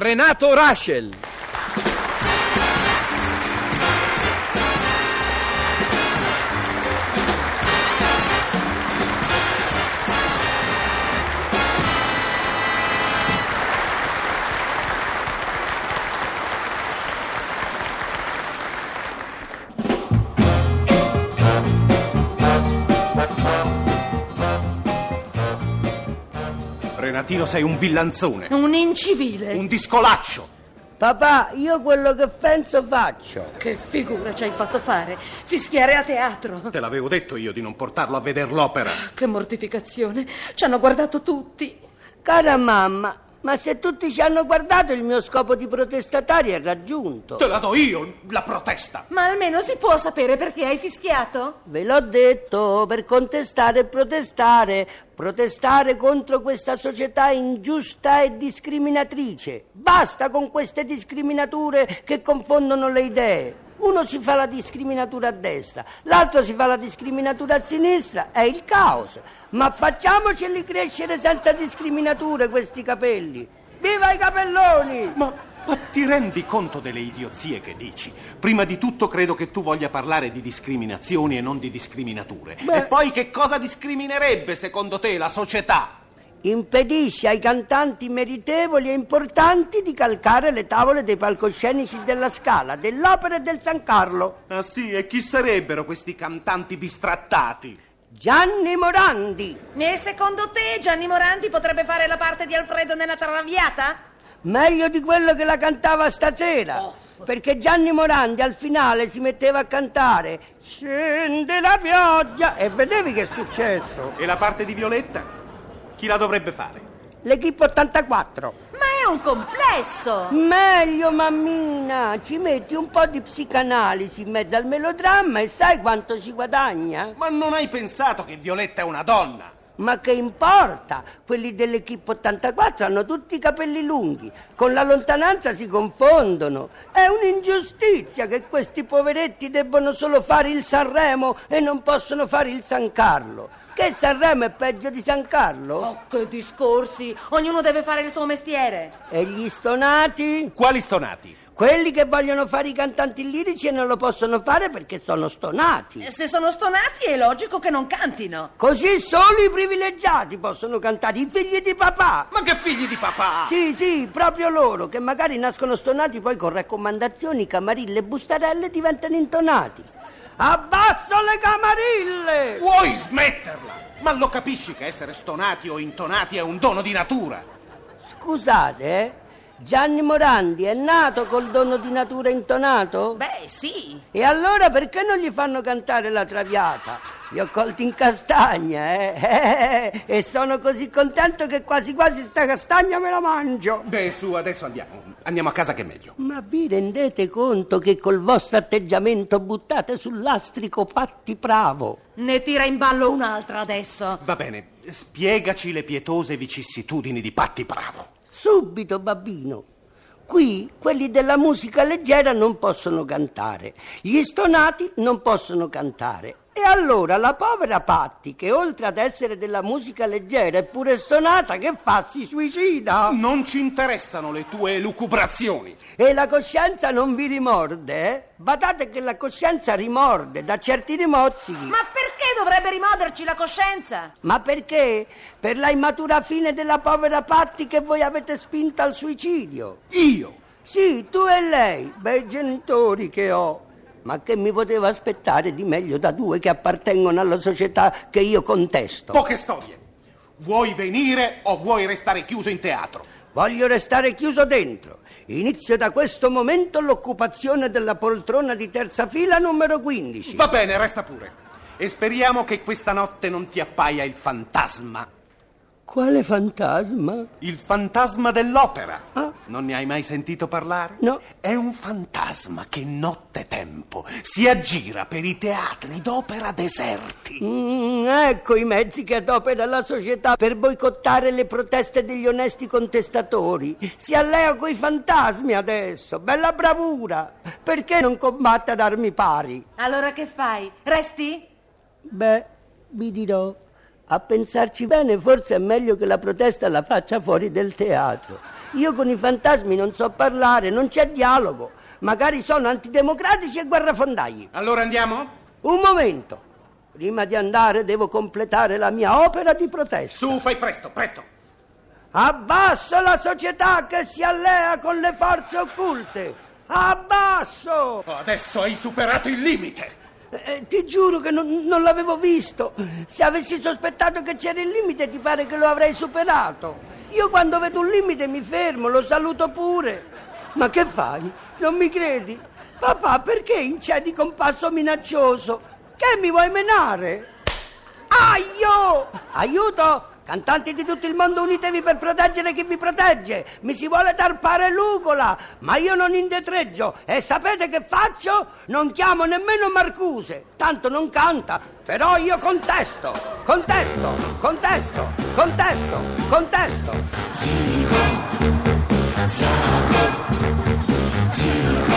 Renato Raschel. Renatino sei un villanzone, Un incivile. un discolaccio. Papà, io quello che penso faccio. Che figura ci hai fatto fare? Fischiare a teatro. Te l'avevo detto io di non portarlo a vedere l'opera. Che mortificazione. Ci hanno guardato tutti. Cara mamma, ma se tutti ci hanno guardato il mio scopo di protestatario è raggiunto. Te la do io, la protesta. Ma almeno si può sapere perché hai fischiato? Ve l'ho detto, per contestare e protestare. Protestare contro questa società ingiusta e discriminatrice. Basta con queste discriminature che confondono le idee. Uno si fa la discriminatura a destra, l'altro si fa la discriminatura a sinistra, è il caos. Ma facciamoceli crescere senza discriminature questi capelli. Viva i capelloni! Ma, ma ti rendi conto delle idiozie che dici? Prima di tutto credo che tu voglia parlare di discriminazioni e non di discriminature. Beh. E poi che cosa discriminerebbe secondo te la società? Impedisce ai cantanti meritevoli e importanti di calcare le tavole dei palcoscenici della Scala, dell'Opera e del San Carlo. Ah sì, e chi sarebbero questi cantanti bistrattati? Gianni Morandi, E secondo te Gianni Morandi potrebbe fare la parte di Alfredo nella Traviata? meglio di quello che la cantava stasera. Perché Gianni Morandi al finale si metteva a cantare Scende la pioggia e vedevi che è successo? E la parte di Violetta? Chi la dovrebbe fare? L'Equipe 84. Ma è un complesso. Meglio, mammina, ci metti un po' di psicanalisi in mezzo al melodramma e sai quanto si guadagna? Ma non hai pensato che Violetta è una donna? Ma che importa? Quelli dell'Equipe 84 hanno tutti i capelli lunghi, con la lontananza si confondono. È un'ingiustizia che questi poveretti debbono solo fare il Sanremo e non possono fare il San Carlo. Che Sanremo è peggio di San Carlo? Oh, che discorsi. Ognuno deve fare il suo mestiere. E gli stonati? Quali stonati? Quelli che vogliono fare i cantanti lirici e non lo possono fare perché sono stonati. E Se sono stonati è logico che non cantino. Così solo i privilegiati possono cantare, i figli di papà. Ma che figli di papà! Sì, sì, proprio loro, che magari nascono stonati, poi con raccomandazioni, camarille e bustarelle diventano intonati. Abbasso le camarille! Vuoi smetterla? Ma lo capisci che essere stonati o intonati è un dono di natura? Scusate, eh? Gianni Morandi è nato col dono di natura intonato? Beh, sì. E allora perché non gli fanno cantare la traviata? Li ho colti in castagna, eh? E sono così contento che quasi quasi sta castagna me la mangio. Beh, su, adesso andiamo. Andiamo a casa che è meglio. Ma vi rendete conto che col vostro atteggiamento buttate sul lastrico Patti Bravo? Ne tira in ballo un'altra adesso. Va bene, spiegaci le pietose vicissitudini di Patti Bravo. Subito, babbino. Qui quelli della musica leggera non possono cantare, gli stonati non possono cantare. E allora la povera Patti, che oltre ad essere della musica leggera è pure stonata, che fa? Si suicida? Non ci interessano le tue elucubrazioni. E la coscienza non vi rimorde, eh? Badate che la coscienza rimorde da certi rimozzichi. Ma dovrebbe rimoderci la coscienza? Ma perché? Per la immatura fine della povera Patti che voi avete spinta al suicidio. Io? Sì, tu e lei, bei genitori che ho. Ma che mi poteva aspettare di meglio da due che appartengono alla società che io contesto? Poche storie. Vuoi venire o vuoi restare chiuso in teatro? Voglio restare chiuso dentro. Inizio da questo momento l'occupazione della poltrona di terza fila numero 15. Va bene, resta pure. E speriamo che questa notte non ti appaia il fantasma. Quale fantasma? Il fantasma dell'opera. Ah. Non ne hai mai sentito parlare? No. È un fantasma che nottetempo si aggira per i teatri d'opera deserti. Mm, ecco i mezzi che adopera la società per boicottare le proteste degli onesti contestatori. Si allea coi fantasmi adesso. Bella bravura. Perché non combatte ad armi pari? Allora che fai? Resti? Beh, vi dirò. A pensarci bene, forse è meglio che la protesta la faccia fuori del teatro. Io con i fantasmi non so parlare, non c'è dialogo. Magari sono antidemocratici e guerrafondai. Allora andiamo? Un momento. Prima di andare devo completare la mia opera di protesta. Su, fai presto, presto. Abbasso la società che si allea con le forze occulte. Abbasso! Oh, adesso hai superato il limite. Eh, ti giuro che non, non l'avevo visto. Se avessi sospettato che c'era il limite, ti pare che lo avrei superato. Io quando vedo un limite mi fermo, lo saluto pure. Ma che fai? Non mi credi? Papà, perché incedi con passo minaccioso? Che mi vuoi menare? Aio! Aiuto! Cantanti di tutto il mondo unitevi per proteggere chi vi protegge. Mi si vuole tarpare l'ugola, ma io non indetreggio. E sapete che faccio? Non chiamo nemmeno Marcuse. Tanto non canta, però io contesto, contesto, contesto, contesto, contesto. Zico, Zaco, Zico.